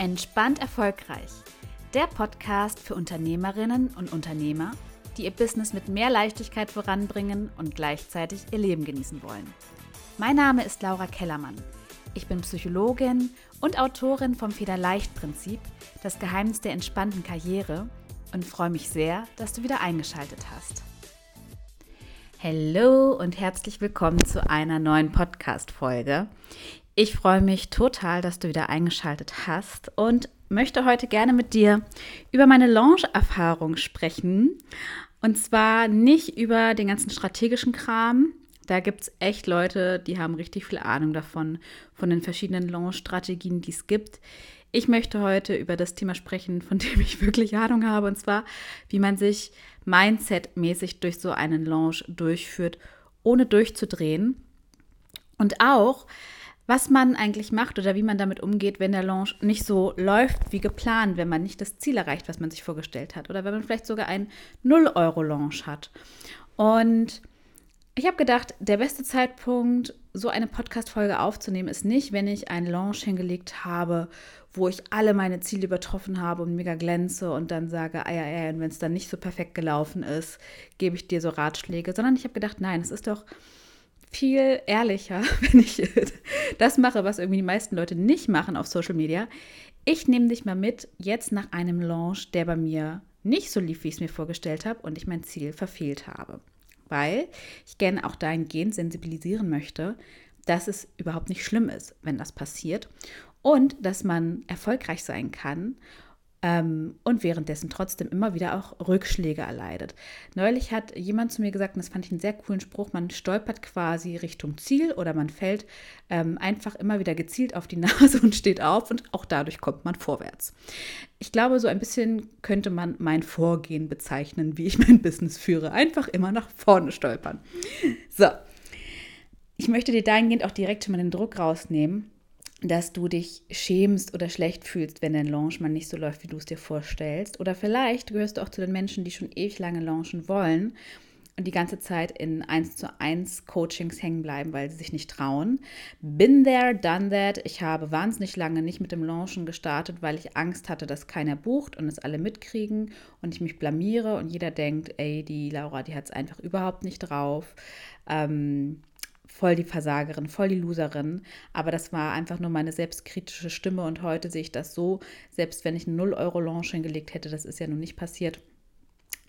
Entspannt erfolgreich. Der Podcast für Unternehmerinnen und Unternehmer, die ihr Business mit mehr Leichtigkeit voranbringen und gleichzeitig ihr Leben genießen wollen. Mein Name ist Laura Kellermann. Ich bin Psychologin und Autorin vom Federleicht-Prinzip, das Geheimnis der entspannten Karriere und freue mich sehr, dass du wieder eingeschaltet hast. Hallo und herzlich willkommen zu einer neuen Podcast-Folge. Ich freue mich total, dass du wieder eingeschaltet hast und möchte heute gerne mit dir über meine Launch-Erfahrung sprechen. Und zwar nicht über den ganzen strategischen Kram. Da gibt es echt Leute, die haben richtig viel Ahnung davon, von den verschiedenen Launch-Strategien, die es gibt. Ich möchte heute über das Thema sprechen, von dem ich wirklich Ahnung habe, und zwar, wie man sich mindset-mäßig durch so einen Launch durchführt, ohne durchzudrehen. Und auch, was man eigentlich macht oder wie man damit umgeht, wenn der Launch nicht so läuft wie geplant, wenn man nicht das Ziel erreicht, was man sich vorgestellt hat oder wenn man vielleicht sogar einen 0-Euro-Launch hat. Und ich habe gedacht, der beste Zeitpunkt, so eine Podcast-Folge aufzunehmen, ist nicht, wenn ich einen Launch hingelegt habe, wo ich alle meine Ziele übertroffen habe und mega glänze und dann sage, ah ja, ja, und wenn es dann nicht so perfekt gelaufen ist, gebe ich dir so Ratschläge, sondern ich habe gedacht, nein, es ist doch viel ehrlicher, wenn ich das mache, was irgendwie die meisten Leute nicht machen auf Social Media. Ich nehme dich mal mit jetzt nach einem Launch, der bei mir nicht so lief, wie ich es mir vorgestellt habe und ich mein Ziel verfehlt habe. Weil ich gerne auch dahingehend sensibilisieren möchte, dass es überhaupt nicht schlimm ist, wenn das passiert und dass man erfolgreich sein kann ähm, und währenddessen trotzdem immer wieder auch Rückschläge erleidet. Neulich hat jemand zu mir gesagt, und das fand ich einen sehr coolen Spruch, man stolpert quasi Richtung Ziel oder man fällt ähm, einfach immer wieder gezielt auf die Nase und steht auf und auch dadurch kommt man vorwärts. Ich glaube, so ein bisschen könnte man mein Vorgehen bezeichnen, wie ich mein Business führe. Einfach immer nach vorne stolpern. So. Ich möchte dir dahingehend auch direkt schon mal den Druck rausnehmen dass du dich schämst oder schlecht fühlst, wenn dein Launch mal nicht so läuft, wie du es dir vorstellst. Oder vielleicht gehörst du auch zu den Menschen, die schon ewig lange launchen wollen und die ganze Zeit in 1 zu 1 Coachings hängen bleiben, weil sie sich nicht trauen. Been there, done that. Ich habe wahnsinnig lange nicht mit dem Launchen gestartet, weil ich Angst hatte, dass keiner bucht und es alle mitkriegen und ich mich blamiere und jeder denkt, ey, die Laura, die hat es einfach überhaupt nicht drauf. Ähm, voll die Versagerin, voll die Loserin. Aber das war einfach nur meine selbstkritische Stimme und heute sehe ich das so, selbst wenn ich einen 0-Euro-Launch hingelegt hätte, das ist ja nun nicht passiert.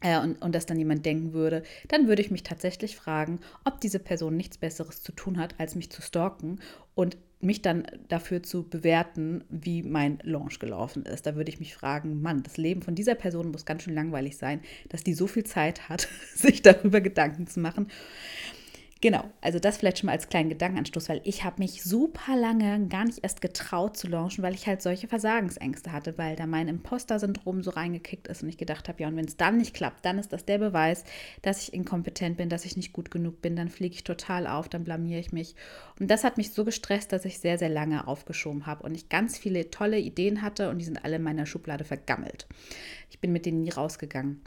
Äh, und, und dass dann jemand denken würde, dann würde ich mich tatsächlich fragen, ob diese Person nichts Besseres zu tun hat, als mich zu stalken und mich dann dafür zu bewerten, wie mein Launch gelaufen ist. Da würde ich mich fragen, Mann, das Leben von dieser Person muss ganz schön langweilig sein, dass die so viel Zeit hat, sich darüber Gedanken zu machen. Genau, also das vielleicht schon mal als kleinen Gedankenanstoß, weil ich habe mich super lange gar nicht erst getraut zu launchen, weil ich halt solche Versagensängste hatte, weil da mein Imposter-Syndrom so reingekickt ist und ich gedacht habe, ja, und wenn es dann nicht klappt, dann ist das der Beweis, dass ich inkompetent bin, dass ich nicht gut genug bin, dann fliege ich total auf, dann blamiere ich mich. Und das hat mich so gestresst, dass ich sehr, sehr lange aufgeschoben habe und ich ganz viele tolle Ideen hatte und die sind alle in meiner Schublade vergammelt. Ich bin mit denen nie rausgegangen.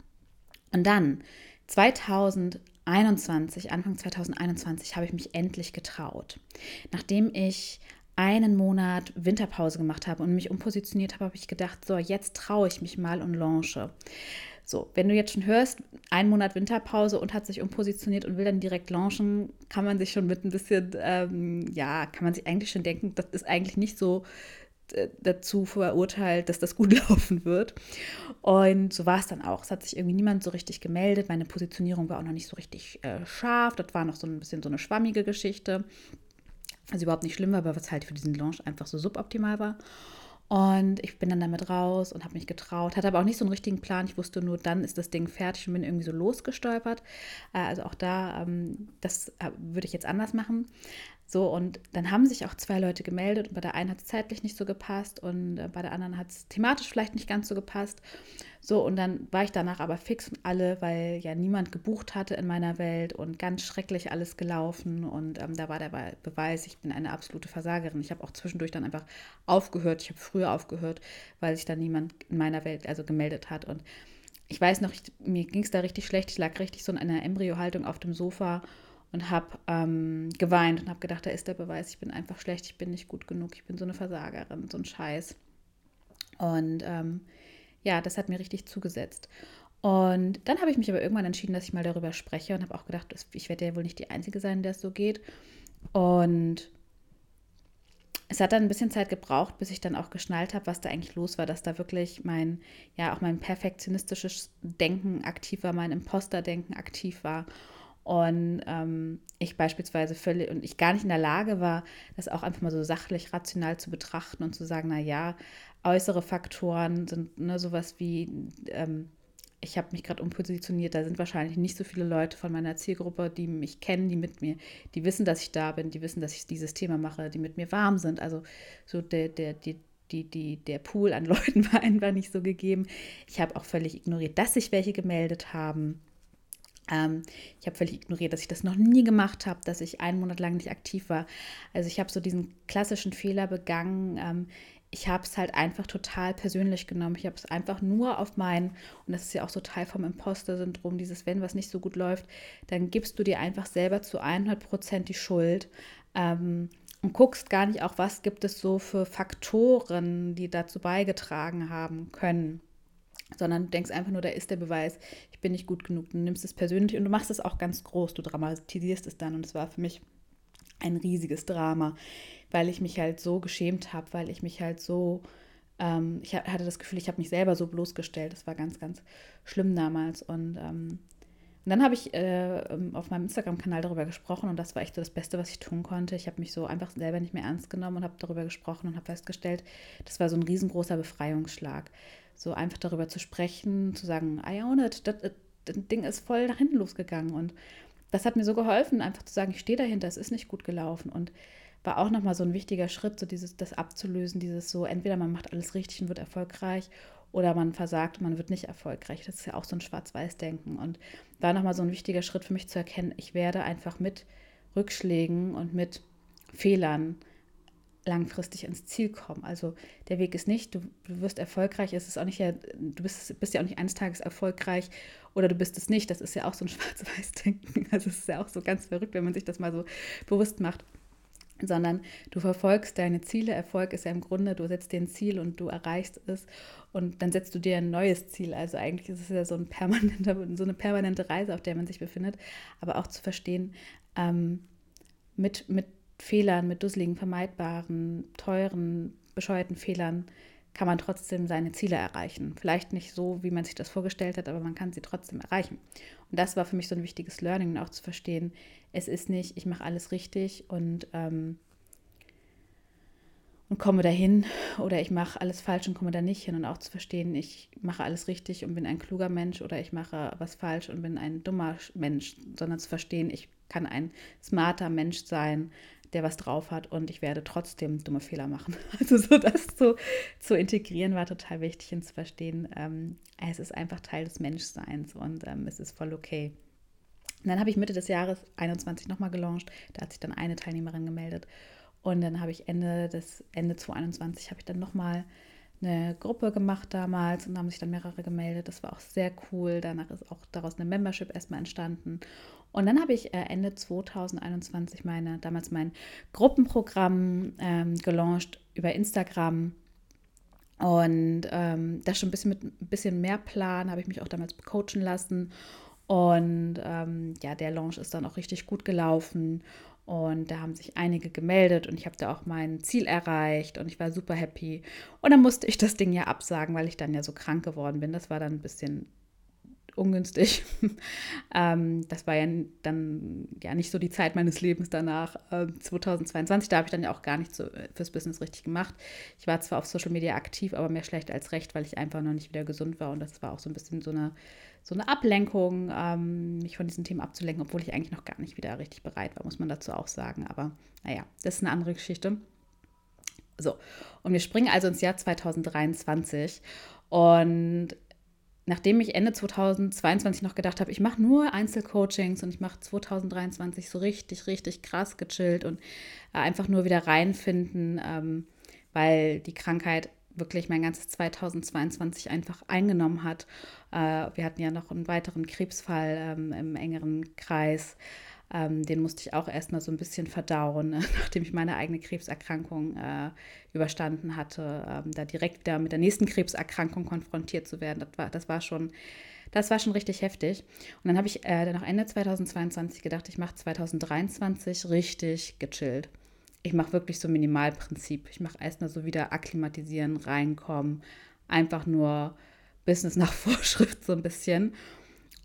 Und dann 2000 2021, Anfang 2021, habe ich mich endlich getraut. Nachdem ich einen Monat Winterpause gemacht habe und mich umpositioniert habe, habe ich gedacht, so, jetzt traue ich mich mal und launche. So, wenn du jetzt schon hörst, ein Monat Winterpause und hat sich umpositioniert und will dann direkt launchen, kann man sich schon mit ein bisschen, ähm, ja, kann man sich eigentlich schon denken, das ist eigentlich nicht so dazu verurteilt, dass das gut laufen wird. Und so war es dann auch. Es hat sich irgendwie niemand so richtig gemeldet. Meine Positionierung war auch noch nicht so richtig äh, scharf. Das war noch so ein bisschen so eine schwammige Geschichte. Also überhaupt nicht schlimm aber was halt für diesen Launch einfach so suboptimal war. Und ich bin dann damit raus und habe mich getraut, hatte aber auch nicht so einen richtigen Plan. Ich wusste nur, dann ist das Ding fertig und bin irgendwie so losgestolpert. Äh, also auch da, ähm, das äh, würde ich jetzt anders machen. So, und dann haben sich auch zwei Leute gemeldet und bei der einen hat es zeitlich nicht so gepasst und äh, bei der anderen hat es thematisch vielleicht nicht ganz so gepasst. So, und dann war ich danach aber fix und alle, weil ja niemand gebucht hatte in meiner Welt und ganz schrecklich alles gelaufen. Und ähm, da war der Beweis, ich bin eine absolute Versagerin. Ich habe auch zwischendurch dann einfach aufgehört. Ich habe früher aufgehört, weil sich dann niemand in meiner Welt also gemeldet hat. Und ich weiß noch, ich, mir ging es da richtig schlecht. Ich lag richtig so in einer Embryohaltung auf dem Sofa und habe ähm, geweint und habe gedacht, da ist der Beweis, ich bin einfach schlecht, ich bin nicht gut genug, ich bin so eine Versagerin, so ein Scheiß. Und ähm, ja, das hat mir richtig zugesetzt. Und dann habe ich mich aber irgendwann entschieden, dass ich mal darüber spreche und habe auch gedacht, ich werde ja wohl nicht die Einzige sein, der es so geht. Und es hat dann ein bisschen Zeit gebraucht, bis ich dann auch geschnallt habe, was da eigentlich los war, dass da wirklich mein, ja, auch mein perfektionistisches Denken aktiv war, mein Imposterdenken aktiv war. Und ähm, ich beispielsweise völlig und ich gar nicht in der Lage war, das auch einfach mal so sachlich, rational zu betrachten und zu sagen, na ja, äußere Faktoren sind ne, sowas wie ähm, ich habe mich gerade umpositioniert, da sind wahrscheinlich nicht so viele Leute von meiner Zielgruppe, die mich kennen, die mit mir, die wissen, dass ich da bin, die wissen, dass ich dieses Thema mache, die mit mir warm sind. Also so der, der, die, die, die, der Pool an Leuten war einfach nicht so gegeben. Ich habe auch völlig ignoriert, dass sich welche gemeldet haben. Ähm, ich habe völlig ignoriert, dass ich das noch nie gemacht habe, dass ich einen Monat lang nicht aktiv war. Also ich habe so diesen klassischen Fehler begangen. Ähm, ich habe es halt einfach total persönlich genommen. Ich habe es einfach nur auf meinen, und das ist ja auch so Teil vom Imposter-Syndrom, dieses, wenn was nicht so gut läuft, dann gibst du dir einfach selber zu 100 Prozent die Schuld ähm, und guckst gar nicht auch, was gibt es so für Faktoren, die dazu beigetragen haben können sondern du denkst einfach nur, da ist der Beweis, ich bin nicht gut genug. Du nimmst es persönlich und du machst es auch ganz groß, du dramatisierst es dann und es war für mich ein riesiges Drama weil ich mich halt so geschämt habe, weil ich mich halt so, ähm, ich hatte das Gefühl, ich habe mich selber so bloßgestellt. Das war ganz, ganz schlimm damals. Und, ähm, und dann habe ich äh, ähm, auf meinem Instagram-Kanal darüber gesprochen und das war echt so das Beste, was ich tun konnte. Ich habe mich so einfach selber nicht mehr ernst genommen und habe darüber gesprochen und habe festgestellt, das war so ein riesengroßer Befreiungsschlag. So einfach darüber zu sprechen, zu sagen, I own it, das, das Ding ist voll nach hinten losgegangen. Und das hat mir so geholfen, einfach zu sagen, ich stehe dahinter, es ist nicht gut gelaufen. Und war auch nochmal so ein wichtiger Schritt, so dieses, das abzulösen, dieses so, entweder man macht alles richtig und wird erfolgreich oder man versagt und man wird nicht erfolgreich. Das ist ja auch so ein Schwarz-Weiß-Denken. Und war nochmal so ein wichtiger Schritt für mich zu erkennen, ich werde einfach mit Rückschlägen und mit Fehlern langfristig ins Ziel kommen. Also der Weg ist nicht, du, du wirst erfolgreich, es ist auch nicht ja, du bist, bist ja auch nicht eines Tages erfolgreich oder du bist es nicht. Das ist ja auch so ein Schwarz-Weiß-Denken. Also es ist ja auch so ganz verrückt, wenn man sich das mal so bewusst macht sondern du verfolgst deine Ziele. Erfolg ist ja im Grunde, du setzt dir ein Ziel und du erreichst es und dann setzt du dir ein neues Ziel. Also eigentlich ist es ja so, ein permanenter, so eine permanente Reise, auf der man sich befindet, aber auch zu verstehen, ähm, mit, mit Fehlern, mit dusseligen, vermeidbaren, teuren, bescheuerten Fehlern kann man trotzdem seine Ziele erreichen. Vielleicht nicht so, wie man sich das vorgestellt hat, aber man kann sie trotzdem erreichen. Und das war für mich so ein wichtiges Learning, auch zu verstehen, es ist nicht, ich mache alles richtig und, ähm, und komme dahin oder ich mache alles falsch und komme da nicht hin. Und auch zu verstehen, ich mache alles richtig und bin ein kluger Mensch oder ich mache was falsch und bin ein dummer Mensch, sondern zu verstehen, ich kann ein smarter Mensch sein, der was drauf hat und ich werde trotzdem dumme Fehler machen. Also so das zu, zu integrieren war total wichtig und zu verstehen, ähm, es ist einfach Teil des Menschseins und ähm, es ist voll okay. Und dann habe ich Mitte des Jahres 21 nochmal gelauncht, da hat sich dann eine Teilnehmerin gemeldet und dann habe ich Ende des Ende 2021 habe ich dann nochmal eine Gruppe gemacht damals und haben sich dann mehrere gemeldet. Das war auch sehr cool. Danach ist auch daraus eine Membership erstmal entstanden. Und dann habe ich äh, Ende 2021 meine, damals mein Gruppenprogramm ähm, gelauncht über Instagram. Und ähm, das schon ein bisschen mit ein bisschen mehr Plan, habe ich mich auch damals coachen lassen. Und ähm, ja, der Launch ist dann auch richtig gut gelaufen. Und da haben sich einige gemeldet und ich habe da auch mein Ziel erreicht und ich war super happy. Und dann musste ich das Ding ja absagen, weil ich dann ja so krank geworden bin. Das war dann ein bisschen ungünstig. ähm, das war ja dann ja nicht so die Zeit meines Lebens danach. Äh, 2022, da habe ich dann ja auch gar nichts so äh, fürs Business richtig gemacht. Ich war zwar auf Social Media aktiv, aber mehr schlecht als recht, weil ich einfach noch nicht wieder gesund war. Und das war auch so ein bisschen so eine, so eine Ablenkung, ähm, mich von diesen Themen abzulenken, obwohl ich eigentlich noch gar nicht wieder richtig bereit war, muss man dazu auch sagen. Aber naja, das ist eine andere Geschichte. So, und wir springen also ins Jahr 2023. Und nachdem ich Ende 2022 noch gedacht habe, ich mache nur Einzelcoachings und ich mache 2023 so richtig, richtig krass gechillt und äh, einfach nur wieder reinfinden, ähm, weil die Krankheit wirklich mein ganzes 2022 einfach eingenommen hat. Äh, wir hatten ja noch einen weiteren Krebsfall ähm, im engeren Kreis. Ähm, den musste ich auch erstmal so ein bisschen verdauen, nachdem ich meine eigene Krebserkrankung äh, überstanden hatte. Ähm, da direkt wieder mit der nächsten Krebserkrankung konfrontiert zu werden, das war, das war schon. Das war schon richtig heftig. Und dann habe ich äh, dann noch Ende 2022 gedacht, ich mache 2023 richtig gechillt. Ich mache wirklich so Minimalprinzip. Ich mache erstmal so wieder akklimatisieren, reinkommen, einfach nur Business nach Vorschrift so ein bisschen.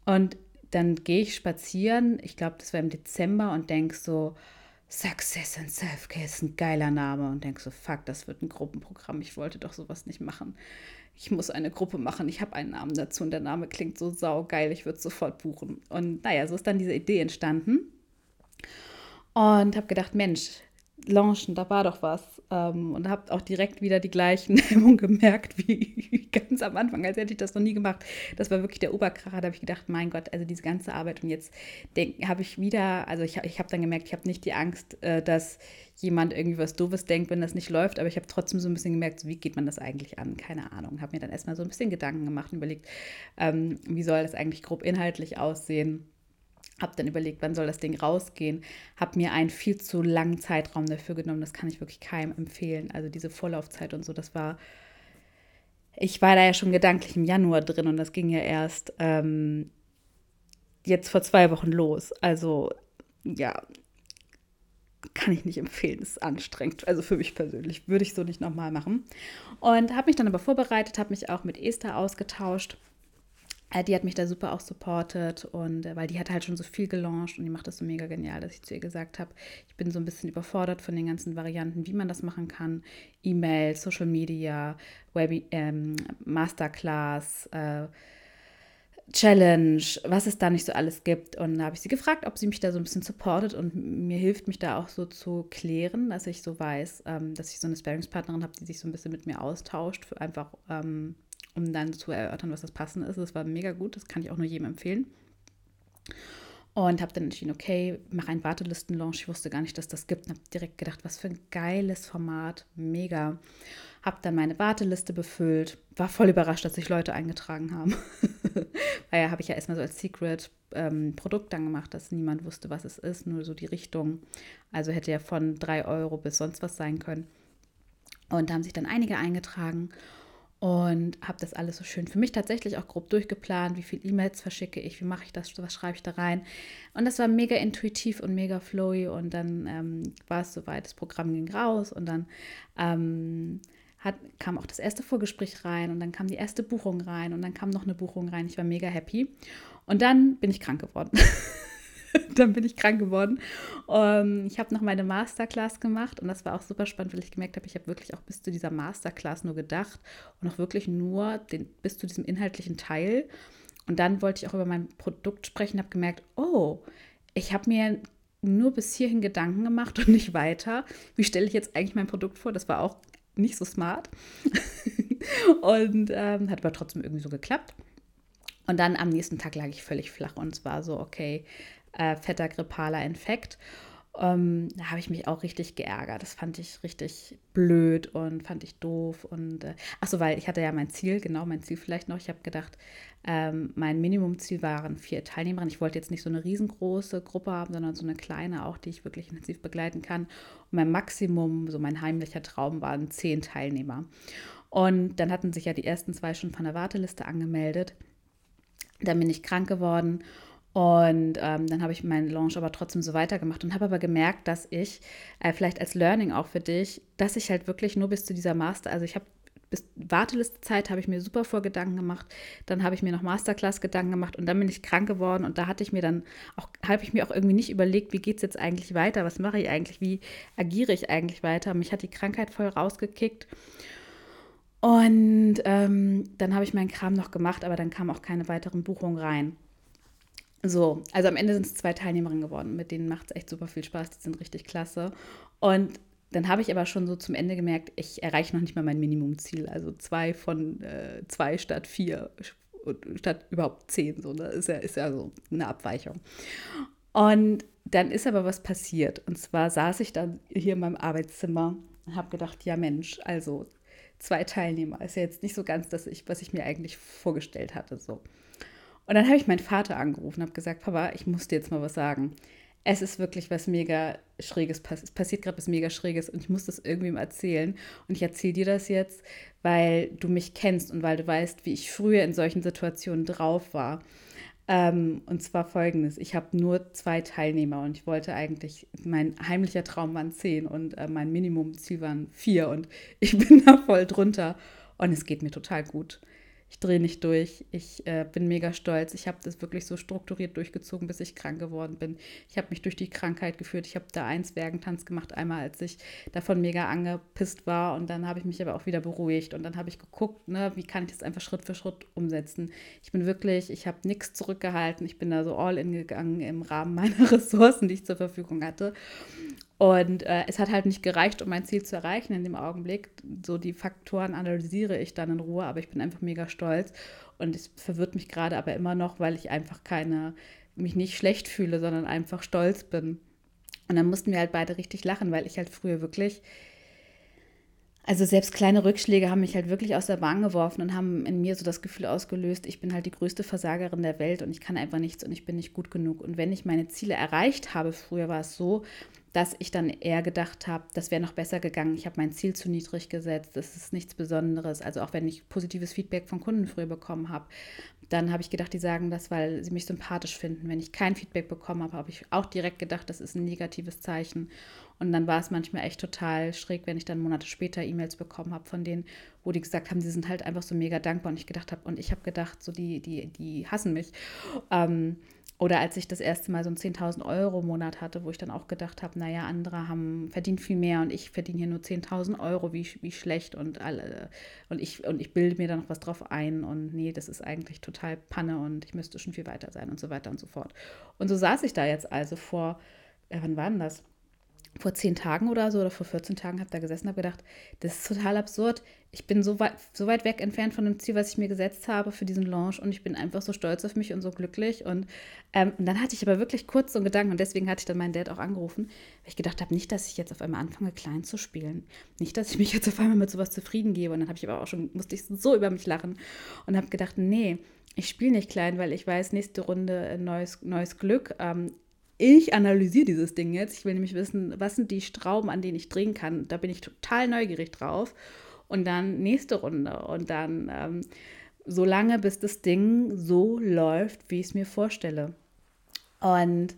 Und dann gehe ich spazieren, ich glaube, das war im Dezember und denke so, Success and Self-Care ist ein geiler Name und denke so, fuck, das wird ein Gruppenprogramm. Ich wollte doch sowas nicht machen. Ich muss eine Gruppe machen. Ich habe einen Namen dazu und der Name klingt so saugeil. Ich würde sofort buchen. Und naja, so ist dann diese Idee entstanden. Und habe gedacht, Mensch, launchen, da war doch was. Ähm, und habe auch direkt wieder die gleichen Hemmungen gemerkt wie ganz am Anfang, als hätte ich das noch nie gemacht. Das war wirklich der Oberkracher. Da habe ich gedacht, mein Gott, also diese ganze Arbeit. Und jetzt habe ich wieder, also ich, ich habe dann gemerkt, ich habe nicht die Angst, äh, dass jemand irgendwie was Doofes denkt, wenn das nicht läuft. Aber ich habe trotzdem so ein bisschen gemerkt, so, wie geht man das eigentlich an? Keine Ahnung. Habe mir dann erstmal so ein bisschen Gedanken gemacht und überlegt, ähm, wie soll das eigentlich grob inhaltlich aussehen habe dann überlegt, wann soll das Ding rausgehen. Habe mir einen viel zu langen Zeitraum dafür genommen. Das kann ich wirklich keinem empfehlen. Also diese Vorlaufzeit und so, das war. Ich war da ja schon gedanklich im Januar drin und das ging ja erst ähm, jetzt vor zwei Wochen los. Also ja, kann ich nicht empfehlen. ist anstrengend. Also für mich persönlich würde ich so nicht nochmal machen. Und habe mich dann aber vorbereitet, habe mich auch mit Esther ausgetauscht die hat mich da super auch supportet und äh, weil die hat halt schon so viel gelauncht und die macht das so mega genial, dass ich zu ihr gesagt habe, ich bin so ein bisschen überfordert von den ganzen Varianten, wie man das machen kann. E-Mail, Social Media, Web, ähm, Masterclass, äh, Challenge, was es da nicht so alles gibt. Und da habe ich sie gefragt, ob sie mich da so ein bisschen supportet und mir hilft, mich da auch so zu klären, dass ich so weiß, ähm, dass ich so eine Sparingspartnerin habe, die sich so ein bisschen mit mir austauscht, für einfach ähm, um dann zu erörtern, was das Passende ist. Das war mega gut, das kann ich auch nur jedem empfehlen. Und habe dann entschieden, okay, mache einen Wartelisten-Launch. Ich wusste gar nicht, dass das gibt. Und habe direkt gedacht, was für ein geiles Format. Mega. Habe dann meine Warteliste befüllt. War voll überrascht, dass sich Leute eingetragen haben. Weil ja, habe ich ja erstmal so als Secret ähm, Produkt dann gemacht, dass niemand wusste, was es ist. Nur so die Richtung. Also hätte ja von 3 Euro bis sonst was sein können. Und da haben sich dann einige eingetragen und habe das alles so schön für mich tatsächlich auch grob durchgeplant, wie viele E-Mails verschicke ich, wie mache ich das, was schreibe ich da rein. Und das war mega intuitiv und mega flowy und dann ähm, war es soweit, das Programm ging raus und dann ähm, hat, kam auch das erste Vorgespräch rein und dann kam die erste Buchung rein und dann kam noch eine Buchung rein. Ich war mega happy. Und dann bin ich krank geworden. dann bin ich krank geworden. Um, ähm, ich habe noch meine Masterclass gemacht und das war auch super spannend, weil ich gemerkt habe, ich habe wirklich auch bis zu dieser Masterclass nur gedacht und auch wirklich nur den, bis zu diesem inhaltlichen Teil. Und dann wollte ich auch über mein Produkt sprechen, habe gemerkt, oh, ich habe mir nur bis hierhin Gedanken gemacht und nicht weiter. Wie stelle ich jetzt eigentlich mein Produkt vor? Das war auch nicht so smart. und ähm, hat aber trotzdem irgendwie so geklappt. Und dann am nächsten Tag lag ich völlig flach und es war so, okay, äh, fetter grippaler Infekt. Ähm, da habe ich mich auch richtig geärgert. Das fand ich richtig blöd und fand ich doof. Und äh, achso, weil ich hatte ja mein Ziel, genau mein Ziel vielleicht noch. Ich habe gedacht, ähm, mein Minimumziel waren vier Teilnehmer. Ich wollte jetzt nicht so eine riesengroße Gruppe haben, sondern so eine kleine, auch die ich wirklich intensiv begleiten kann. Und mein Maximum, so mein heimlicher Traum, waren zehn Teilnehmer. Und dann hatten sich ja die ersten zwei schon von der Warteliste angemeldet. Dann bin ich krank geworden und ähm, dann habe ich meinen Launch aber trotzdem so weitergemacht und habe aber gemerkt, dass ich, äh, vielleicht als Learning auch für dich, dass ich halt wirklich nur bis zu dieser Master, also ich habe bis Wartelistezeit habe ich mir super vor Gedanken gemacht, dann habe ich mir noch Masterclass Gedanken gemacht und dann bin ich krank geworden und da hatte ich mir dann auch, habe ich mir auch irgendwie nicht überlegt, wie geht es jetzt eigentlich weiter, was mache ich eigentlich, wie agiere ich eigentlich weiter. Mich hat die Krankheit voll rausgekickt und ähm, dann habe ich meinen Kram noch gemacht, aber dann kamen auch keine weiteren Buchungen rein. So, also am Ende sind es zwei Teilnehmerinnen geworden, mit denen macht es echt super viel Spaß, die sind richtig klasse. Und dann habe ich aber schon so zum Ende gemerkt, ich erreiche noch nicht mal mein Minimumziel. Also zwei von äh, zwei statt vier, statt überhaupt zehn. So, das ne? ist ja, ist ja so eine Abweichung. Und dann ist aber was passiert. Und zwar saß ich dann hier in meinem Arbeitszimmer und habe gedacht, ja Mensch, also zwei Teilnehmer ist ja jetzt nicht so ganz das, was ich mir eigentlich vorgestellt hatte. So. Und dann habe ich meinen Vater angerufen und habe gesagt, Papa, ich muss dir jetzt mal was sagen. es ist wirklich was mega Schräges, es passiert gerade was mega Schräges und ich muss das irgendwem erzählen. Und ich erzähle dir das jetzt, weil du mich kennst und weil du weißt, wie ich früher in solchen Situationen drauf war. Ähm, und zwar folgendes: Ich habe nur zwei Teilnehmer und ich wollte eigentlich, mein heimlicher Traum waren zehn und äh, mein Minimumziel waren vier und ich bin da voll drunter und es geht mir total gut ich drehe nicht durch. Ich äh, bin mega stolz. Ich habe das wirklich so strukturiert durchgezogen, bis ich krank geworden bin. Ich habe mich durch die Krankheit geführt. Ich habe da einen Zwergentanz gemacht, einmal als ich davon mega angepisst war. Und dann habe ich mich aber auch wieder beruhigt. Und dann habe ich geguckt, ne, wie kann ich das einfach Schritt für Schritt umsetzen. Ich bin wirklich, ich habe nichts zurückgehalten. Ich bin da so all in gegangen im Rahmen meiner Ressourcen, die ich zur Verfügung hatte. Und äh, es hat halt nicht gereicht, um mein Ziel zu erreichen in dem Augenblick. So die Faktoren analysiere ich dann in Ruhe, aber ich bin einfach mega stolz. Und es verwirrt mich gerade aber immer noch, weil ich einfach keine, mich nicht schlecht fühle, sondern einfach stolz bin. Und dann mussten wir halt beide richtig lachen, weil ich halt früher wirklich also selbst kleine Rückschläge haben mich halt wirklich aus der Bahn geworfen und haben in mir so das Gefühl ausgelöst, ich bin halt die größte Versagerin der Welt und ich kann einfach nichts und ich bin nicht gut genug. Und wenn ich meine Ziele erreicht habe, früher war es so, dass ich dann eher gedacht habe, das wäre noch besser gegangen. Ich habe mein Ziel zu niedrig gesetzt. Das ist nichts Besonderes. Also auch wenn ich positives Feedback von Kunden früher bekommen habe, dann habe ich gedacht, die sagen das, weil sie mich sympathisch finden. Wenn ich kein Feedback bekommen habe, habe ich auch direkt gedacht, das ist ein negatives Zeichen. Und dann war es manchmal echt total schräg, wenn ich dann Monate später E-Mails bekommen habe von denen, wo die gesagt haben, sie sind halt einfach so mega dankbar. Und ich gedacht habe, und ich habe gedacht, so die, die, die hassen mich. Ähm, oder als ich das erste Mal so einen 10.000 Euro Monat hatte, wo ich dann auch gedacht habe, naja, andere haben verdient viel mehr und ich verdiene hier nur 10.000 Euro, wie, wie schlecht und alle und ich und ich bilde mir da noch was drauf ein und nee, das ist eigentlich total Panne und ich müsste schon viel weiter sein und so weiter und so fort. Und so saß ich da jetzt also vor, äh, wann war denn das? Vor zehn Tagen oder so oder vor 14 Tagen habe da gesessen und habe gedacht, das ist total absurd. Ich bin so weit, so weit weg entfernt von dem Ziel, was ich mir gesetzt habe für diesen Launch und ich bin einfach so stolz auf mich und so glücklich. Und, ähm, und dann hatte ich aber wirklich kurz so einen Gedanken und deswegen hatte ich dann meinen Dad auch angerufen, weil ich gedacht habe, nicht, dass ich jetzt auf einmal anfange, klein zu spielen. Nicht, dass ich mich jetzt auf einmal mit sowas zufrieden gebe. Und dann habe ich aber auch schon, musste ich so über mich lachen und habe gedacht, nee, ich spiele nicht klein, weil ich weiß, nächste Runde neues, neues Glück. Ähm, ich analysiere dieses Ding jetzt. Ich will nämlich wissen, was sind die Strauben, an denen ich drehen kann. Da bin ich total neugierig drauf. Und dann nächste Runde. Und dann ähm, so lange, bis das Ding so läuft, wie ich es mir vorstelle. Und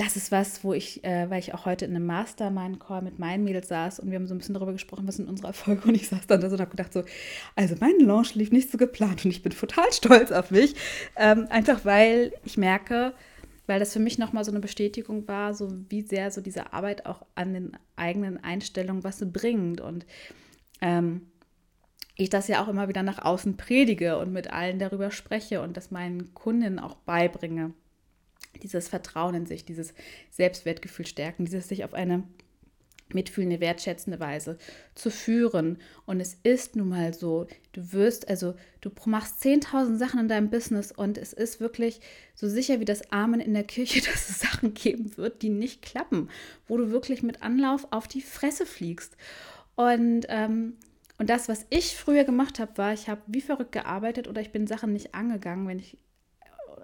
das ist was, wo ich, äh, weil ich auch heute in einem Mastermind-Call mit meinen Mädels saß und wir haben so ein bisschen darüber gesprochen, was sind unsere Erfolge und ich saß dann da so und habe gedacht so, also mein Launch lief nicht so geplant und ich bin total stolz auf mich, ähm, einfach weil ich merke, weil das für mich nochmal so eine Bestätigung war, so wie sehr so diese Arbeit auch an den eigenen Einstellungen was bringt. Und ähm, ich das ja auch immer wieder nach außen predige und mit allen darüber spreche und das meinen Kunden auch beibringe dieses Vertrauen in sich, dieses Selbstwertgefühl stärken, dieses sich auf eine mitfühlende, wertschätzende Weise zu führen. Und es ist nun mal so, du wirst, also du machst 10.000 Sachen in deinem Business und es ist wirklich so sicher wie das Amen in der Kirche, dass es Sachen geben wird, die nicht klappen, wo du wirklich mit Anlauf auf die Fresse fliegst. Und, ähm, und das, was ich früher gemacht habe, war, ich habe wie verrückt gearbeitet oder ich bin Sachen nicht angegangen, wenn ich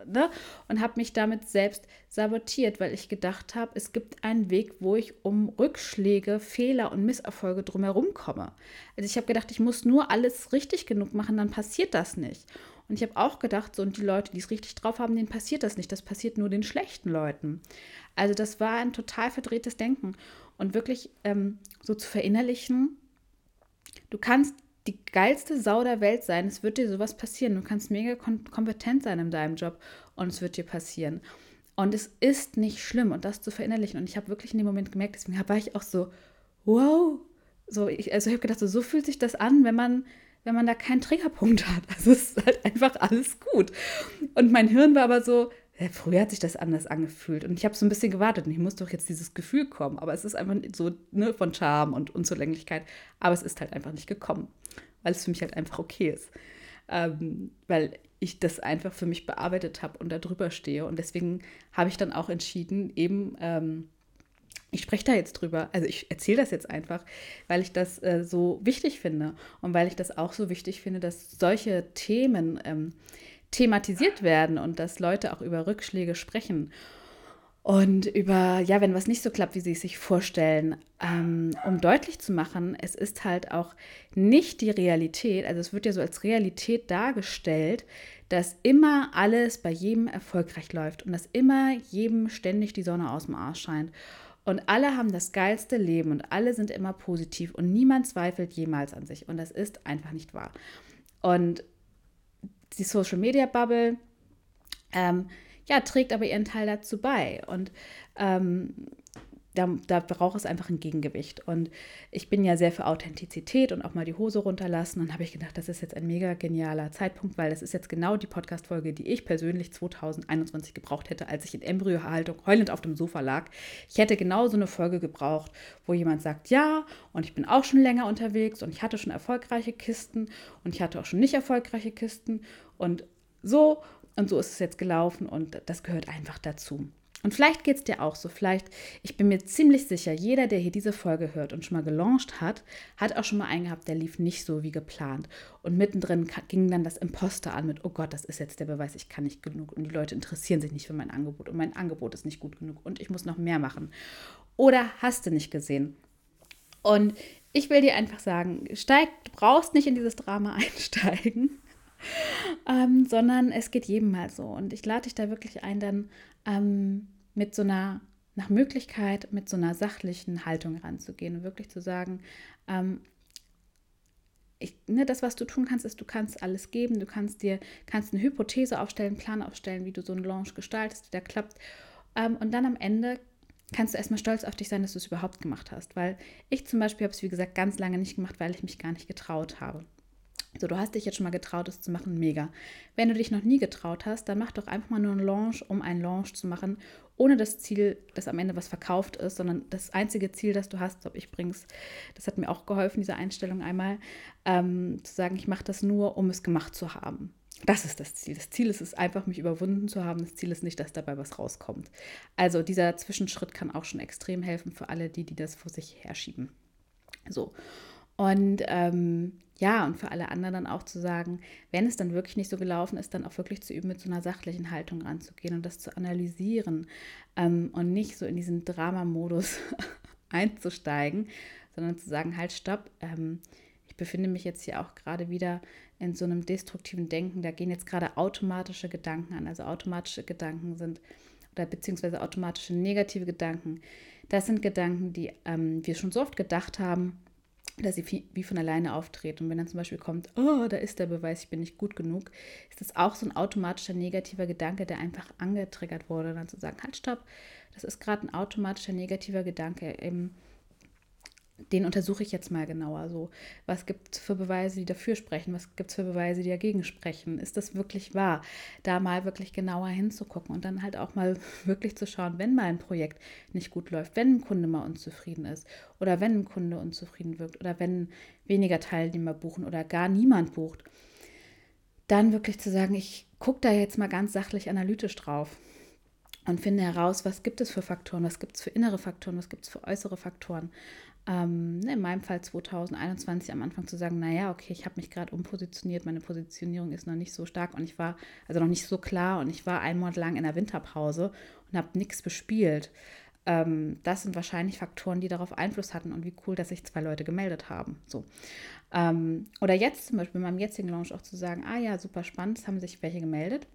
ne? und habe mich damit selbst sabotiert, weil ich gedacht habe, es gibt einen Weg, wo ich um Rückschläge, Fehler und Misserfolge drumherum komme. Also ich habe gedacht, ich muss nur alles richtig genug machen, dann passiert das nicht. Und ich habe auch gedacht, so und die Leute, die es richtig drauf haben, denen passiert das nicht. Das passiert nur den schlechten Leuten. Also das war ein total verdrehtes Denken. Und wirklich ähm, so zu verinnerlichen, du kannst die geilste Sau der Welt sein. Es wird dir sowas passieren. Du kannst mega kompetent sein in deinem Job und es wird dir passieren. Und es ist nicht schlimm und das zu verinnerlichen. Und ich habe wirklich in dem Moment gemerkt, deswegen war ich auch so, wow. So, ich, also ich habe gedacht, so, so fühlt sich das an, wenn man, wenn man da keinen Triggerpunkt hat. Also es ist halt einfach alles gut. Und mein Hirn war aber so, früher hat sich das anders angefühlt. Und ich habe so ein bisschen gewartet und ich muss doch jetzt dieses Gefühl kommen. Aber es ist einfach so ne, von Charme und Unzulänglichkeit. Aber es ist halt einfach nicht gekommen, weil es für mich halt einfach okay ist. Ähm, weil ich das einfach für mich bearbeitet habe und da drüber stehe. Und deswegen habe ich dann auch entschieden, eben, ähm, ich spreche da jetzt drüber, also ich erzähle das jetzt einfach, weil ich das äh, so wichtig finde und weil ich das auch so wichtig finde, dass solche Themen, ähm, thematisiert werden und dass Leute auch über Rückschläge sprechen und über, ja, wenn was nicht so klappt, wie sie es sich vorstellen, ähm, um deutlich zu machen, es ist halt auch nicht die Realität, also es wird ja so als Realität dargestellt, dass immer alles bei jedem erfolgreich läuft und dass immer jedem ständig die Sonne aus dem Arsch scheint. Und alle haben das geilste Leben und alle sind immer positiv und niemand zweifelt jemals an sich. Und das ist einfach nicht wahr. Und die Social Media Bubble, ähm, ja, trägt aber ihren Teil dazu bei. Und ähm, da, da braucht es einfach ein Gegengewicht. Und ich bin ja sehr für Authentizität und auch mal die Hose runterlassen. Und habe ich gedacht, das ist jetzt ein mega genialer Zeitpunkt, weil das ist jetzt genau die Podcast-Folge, die ich persönlich 2021 gebraucht hätte, als ich in Embryohaltung heulend auf dem Sofa lag. Ich hätte genau so eine Folge gebraucht, wo jemand sagt, ja, und ich bin auch schon länger unterwegs und ich hatte schon erfolgreiche Kisten und ich hatte auch schon nicht erfolgreiche Kisten und so und so ist es jetzt gelaufen und das gehört einfach dazu. Und vielleicht geht es dir auch so. Vielleicht, ich bin mir ziemlich sicher, jeder, der hier diese Folge hört und schon mal gelauncht hat, hat auch schon mal einen gehabt, der lief nicht so wie geplant. Und mittendrin ging dann das Imposter an mit, oh Gott, das ist jetzt der Beweis, ich kann nicht genug. Und die Leute interessieren sich nicht für mein Angebot. Und mein Angebot ist nicht gut genug. Und ich muss noch mehr machen. Oder hast du nicht gesehen? Und ich will dir einfach sagen, steig, du brauchst nicht in dieses Drama einsteigen ähm, sondern es geht jedem mal so. Und ich lade dich da wirklich ein, dann ähm, mit so einer, nach Möglichkeit, mit so einer sachlichen Haltung ranzugehen und wirklich zu sagen, ähm, ich, ne, das, was du tun kannst, ist, du kannst alles geben, du kannst dir, kannst eine Hypothese aufstellen, einen Plan aufstellen, wie du so einen Launch gestaltest, der klappt. Ähm, und dann am Ende kannst du erstmal stolz auf dich sein, dass du es überhaupt gemacht hast. Weil ich zum Beispiel habe es, wie gesagt, ganz lange nicht gemacht, weil ich mich gar nicht getraut habe. So, du hast dich jetzt schon mal getraut, es zu machen, mega. Wenn du dich noch nie getraut hast, dann mach doch einfach mal nur einen Launch, um einen Launch zu machen, ohne das Ziel, dass am Ende was verkauft ist, sondern das einzige Ziel, das du hast, ob ich bring's, das hat mir auch geholfen, diese Einstellung einmal, ähm, zu sagen, ich mache das nur, um es gemacht zu haben. Das ist das Ziel. Das Ziel ist es einfach, mich überwunden zu haben. Das Ziel ist nicht, dass dabei was rauskommt. Also dieser Zwischenschritt kann auch schon extrem helfen für alle, die, die das vor sich herschieben. So. Und ähm, ja, und für alle anderen dann auch zu sagen, wenn es dann wirklich nicht so gelaufen ist, dann auch wirklich zu üben, mit so einer sachlichen Haltung ranzugehen und das zu analysieren ähm, und nicht so in diesen Dramamodus einzusteigen, sondern zu sagen, halt, stopp, ähm, ich befinde mich jetzt hier auch gerade wieder in so einem destruktiven Denken, da gehen jetzt gerade automatische Gedanken an, also automatische Gedanken sind oder beziehungsweise automatische negative Gedanken. Das sind Gedanken, die ähm, wir schon so oft gedacht haben dass sie wie von alleine auftreten. Und wenn dann zum Beispiel kommt, oh, da ist der Beweis, ich bin nicht gut genug, ist das auch so ein automatischer negativer Gedanke, der einfach angetriggert wurde. Dann zu sagen, halt, stopp, das ist gerade ein automatischer negativer Gedanke. Eben, den untersuche ich jetzt mal genauer. So, was gibt es für Beweise, die dafür sprechen? Was gibt es für Beweise, die dagegen sprechen? Ist das wirklich wahr? Da mal wirklich genauer hinzugucken und dann halt auch mal wirklich zu schauen, wenn mal ein Projekt nicht gut läuft, wenn ein Kunde mal unzufrieden ist oder wenn ein Kunde unzufrieden wirkt oder wenn weniger Teilnehmer buchen oder gar niemand bucht, dann wirklich zu sagen, ich gucke da jetzt mal ganz sachlich analytisch drauf und finde heraus, was gibt es für Faktoren, was gibt es für innere Faktoren, was gibt es für äußere Faktoren ähm, ne, in meinem Fall 2021 am Anfang zu sagen, naja, okay, ich habe mich gerade umpositioniert, meine Positionierung ist noch nicht so stark und ich war, also noch nicht so klar und ich war einen Monat lang in der Winterpause und habe nichts bespielt. Ähm, das sind wahrscheinlich Faktoren, die darauf Einfluss hatten und wie cool, dass sich zwei Leute gemeldet haben. So. Ähm, oder jetzt zum Beispiel in meinem jetzigen Launch auch zu sagen, ah ja, super spannend, es haben sich welche gemeldet.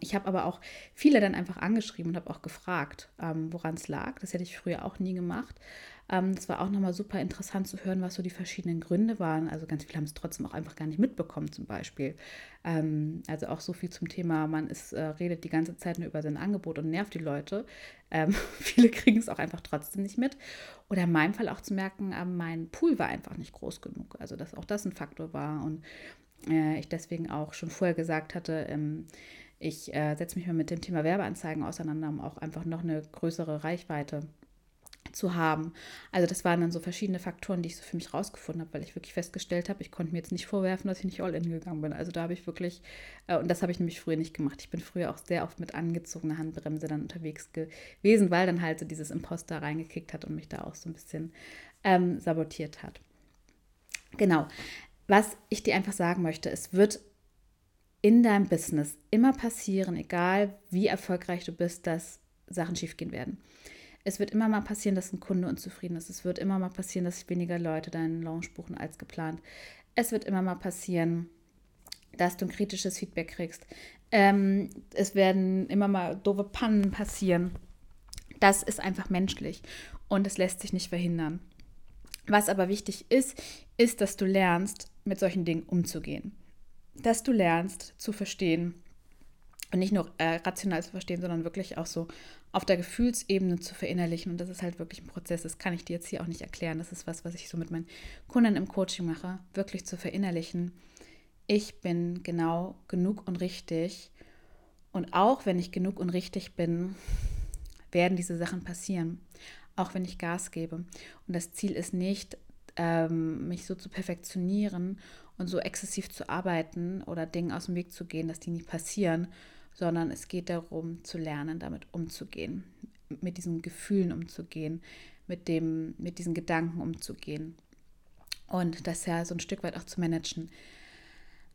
Ich habe aber auch viele dann einfach angeschrieben und habe auch gefragt, woran es lag. Das hätte ich früher auch nie gemacht. Ähm, das war auch nochmal super interessant zu hören, was so die verschiedenen Gründe waren. Also ganz viele haben es trotzdem auch einfach gar nicht mitbekommen zum Beispiel. Ähm, also auch so viel zum Thema, man ist, äh, redet die ganze Zeit nur über sein Angebot und nervt die Leute. Ähm, viele kriegen es auch einfach trotzdem nicht mit. Oder in meinem Fall auch zu merken, mein Pool war einfach nicht groß genug. Also dass auch das ein Faktor war und äh, ich deswegen auch schon vorher gesagt hatte, ähm, ich äh, setze mich mal mit dem Thema Werbeanzeigen auseinander, um auch einfach noch eine größere Reichweite zu haben. Also das waren dann so verschiedene Faktoren, die ich so für mich rausgefunden habe, weil ich wirklich festgestellt habe, ich konnte mir jetzt nicht vorwerfen, dass ich nicht all in gegangen bin. Also da habe ich wirklich, äh, und das habe ich nämlich früher nicht gemacht. Ich bin früher auch sehr oft mit angezogener Handbremse dann unterwegs gewesen, weil dann halt so dieses Imposter reingekickt hat und mich da auch so ein bisschen ähm, sabotiert hat. Genau. Was ich dir einfach sagen möchte, es wird in deinem Business immer passieren, egal wie erfolgreich du bist, dass Sachen schiefgehen werden. Es wird immer mal passieren, dass ein Kunde unzufrieden ist. Es wird immer mal passieren, dass weniger Leute deinen Launch buchen als geplant. Es wird immer mal passieren, dass du ein kritisches Feedback kriegst. Ähm, es werden immer mal doofe Pannen passieren. Das ist einfach menschlich und es lässt sich nicht verhindern. Was aber wichtig ist, ist, dass du lernst, mit solchen Dingen umzugehen. Dass du lernst zu verstehen und nicht nur äh, rational zu verstehen, sondern wirklich auch so auf der Gefühlsebene zu verinnerlichen. Und das ist halt wirklich ein Prozess. Das kann ich dir jetzt hier auch nicht erklären. Das ist was, was ich so mit meinen Kunden im Coaching mache, wirklich zu verinnerlichen. Ich bin genau genug und richtig. Und auch wenn ich genug und richtig bin, werden diese Sachen passieren auch wenn ich Gas gebe. Und das Ziel ist nicht, ähm, mich so zu perfektionieren und so exzessiv zu arbeiten oder Dinge aus dem Weg zu gehen, dass die nicht passieren, sondern es geht darum, zu lernen, damit umzugehen, mit diesen Gefühlen umzugehen, mit, dem, mit diesen Gedanken umzugehen. Und das ja so ein Stück weit auch zu managen,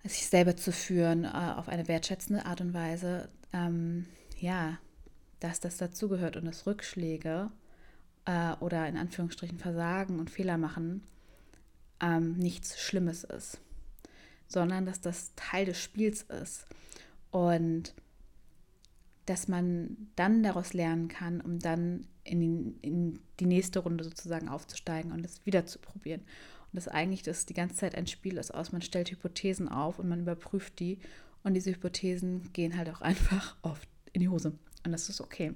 sich selber zu führen äh, auf eine wertschätzende Art und Weise. Ähm, ja, dass das dazugehört und dass Rückschläge äh, oder in Anführungsstrichen Versagen und Fehler machen ähm, nichts Schlimmes ist, sondern dass das Teil des Spiels ist und dass man dann daraus lernen kann, um dann in die, in die nächste Runde sozusagen aufzusteigen und es wieder zu probieren. Und dass eigentlich das die ganze Zeit ein Spiel ist aus. Man stellt Hypothesen auf und man überprüft die und diese Hypothesen gehen halt auch einfach oft in die Hose. Und das ist okay.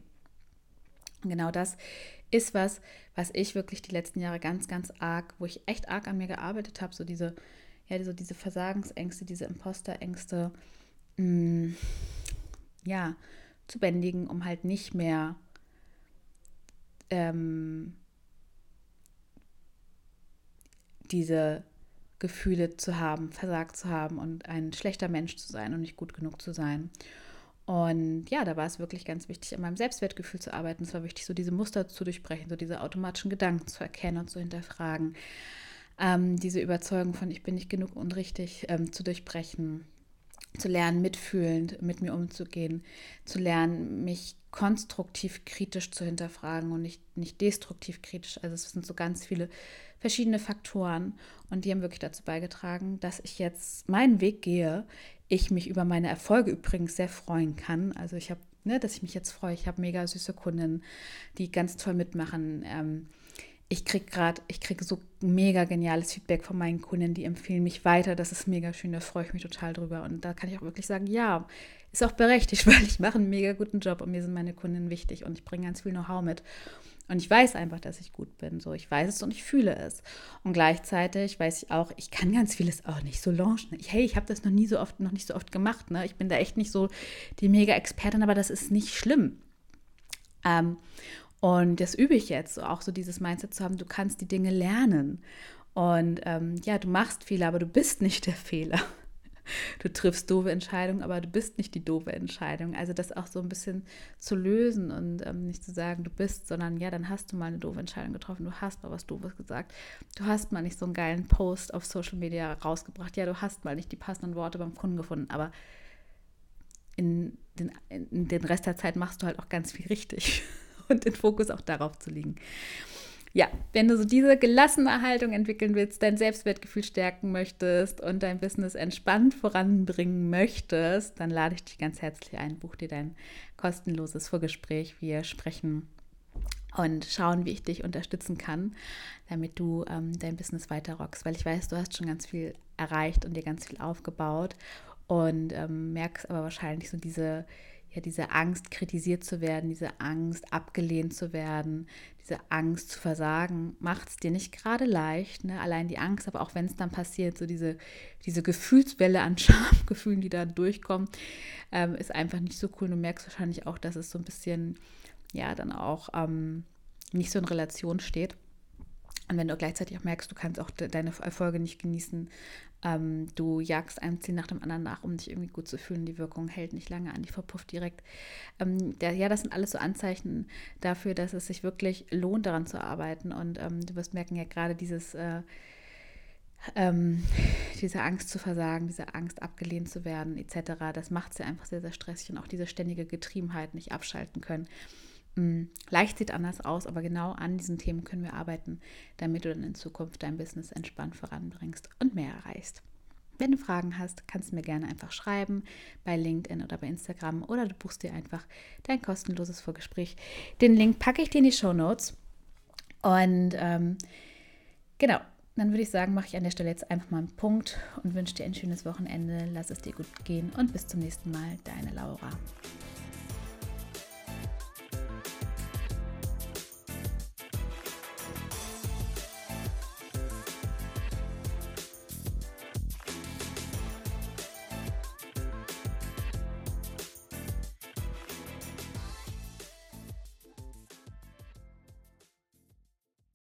Und genau das ist was, was ich wirklich die letzten Jahre ganz, ganz arg, wo ich echt arg an mir gearbeitet habe, so diese, ja, so diese Versagensängste, diese Imposterängste, mh, mm, ja, zu bändigen, um halt nicht mehr ähm, diese Gefühle zu haben, versagt zu haben und ein schlechter Mensch zu sein und nicht gut genug zu sein. Und ja, da war es wirklich ganz wichtig, an meinem Selbstwertgefühl zu arbeiten. Es war wichtig, so diese Muster zu durchbrechen, so diese automatischen Gedanken zu erkennen und zu hinterfragen. Ähm, diese Überzeugung von, ich bin nicht genug und richtig ähm, zu durchbrechen, zu lernen, mitfühlend mit mir umzugehen, zu lernen, mich konstruktiv kritisch zu hinterfragen und nicht, nicht destruktiv kritisch. Also es sind so ganz viele verschiedene Faktoren und die haben wirklich dazu beigetragen, dass ich jetzt meinen Weg gehe, ich mich über meine Erfolge übrigens sehr freuen kann. Also ich habe, ne, dass ich mich jetzt freue. Ich habe mega süße Kunden, die ganz toll mitmachen. Ähm, ich kriege gerade, ich kriege so mega geniales Feedback von meinen Kunden, die empfehlen mich weiter. Das ist mega schön, da freue ich mich total drüber. Und da kann ich auch wirklich sagen, ja, ist auch berechtigt, weil ich mache einen mega guten Job und mir sind meine Kunden wichtig und ich bringe ganz viel Know-how mit. Und ich weiß einfach, dass ich gut bin. So, ich weiß es und ich fühle es. Und gleichzeitig weiß ich auch, ich kann ganz vieles auch nicht so launchen. Ich, hey, ich habe das noch nie so oft, noch nicht so oft gemacht. Ne? Ich bin da echt nicht so die Mega-Expertin, aber das ist nicht schlimm. Ähm, und das übe ich jetzt, auch so dieses Mindset zu haben, du kannst die Dinge lernen. Und ähm, ja, du machst Fehler, aber du bist nicht der Fehler du triffst doofe Entscheidungen, aber du bist nicht die doofe Entscheidung. Also das auch so ein bisschen zu lösen und ähm, nicht zu sagen, du bist, sondern ja, dann hast du mal eine doofe Entscheidung getroffen, du hast mal was Doofes gesagt, du hast mal nicht so einen geilen Post auf Social Media rausgebracht, ja, du hast mal nicht die passenden Worte beim Kunden gefunden, aber in den, in den Rest der Zeit machst du halt auch ganz viel richtig und den Fokus auch darauf zu liegen ja, wenn du so diese gelassene Haltung entwickeln willst, dein Selbstwertgefühl stärken möchtest und dein Business entspannt voranbringen möchtest, dann lade ich dich ganz herzlich ein. Buch dir dein kostenloses Vorgespräch. Wir sprechen und schauen, wie ich dich unterstützen kann, damit du ähm, dein Business weiter rockst. Weil ich weiß, du hast schon ganz viel erreicht und dir ganz viel aufgebaut und ähm, merkst aber wahrscheinlich so diese ja, diese Angst, kritisiert zu werden, diese Angst, abgelehnt zu werden, diese Angst zu versagen, macht es dir nicht gerade leicht. Ne? Allein die Angst, aber auch wenn es dann passiert, so diese, diese Gefühlswelle an Schamgefühlen, die da durchkommen, ähm, ist einfach nicht so cool. Du merkst wahrscheinlich auch, dass es so ein bisschen, ja, dann auch ähm, nicht so in Relation steht. Und wenn du gleichzeitig auch merkst, du kannst auch deine Erfolge nicht genießen, ähm, du jagst einem Ziel nach dem anderen nach, um dich irgendwie gut zu fühlen, die Wirkung hält nicht lange an, die verpufft direkt. Ähm, der, ja, das sind alles so Anzeichen dafür, dass es sich wirklich lohnt, daran zu arbeiten. Und ähm, du wirst merken, ja gerade dieses, äh, ähm, diese Angst zu versagen, diese Angst abgelehnt zu werden, etc., das macht sie einfach sehr, sehr stressig und auch diese ständige Getriebenheit nicht abschalten können. Mm, leicht sieht anders aus, aber genau an diesen Themen können wir arbeiten, damit du dann in Zukunft dein Business entspannt voranbringst und mehr erreichst. Wenn du Fragen hast, kannst du mir gerne einfach schreiben bei LinkedIn oder bei Instagram oder du buchst dir einfach dein kostenloses Vorgespräch. Den Link packe ich dir in die Show Notes. Und ähm, genau, dann würde ich sagen, mache ich an der Stelle jetzt einfach mal einen Punkt und wünsche dir ein schönes Wochenende. Lass es dir gut gehen und bis zum nächsten Mal, deine Laura.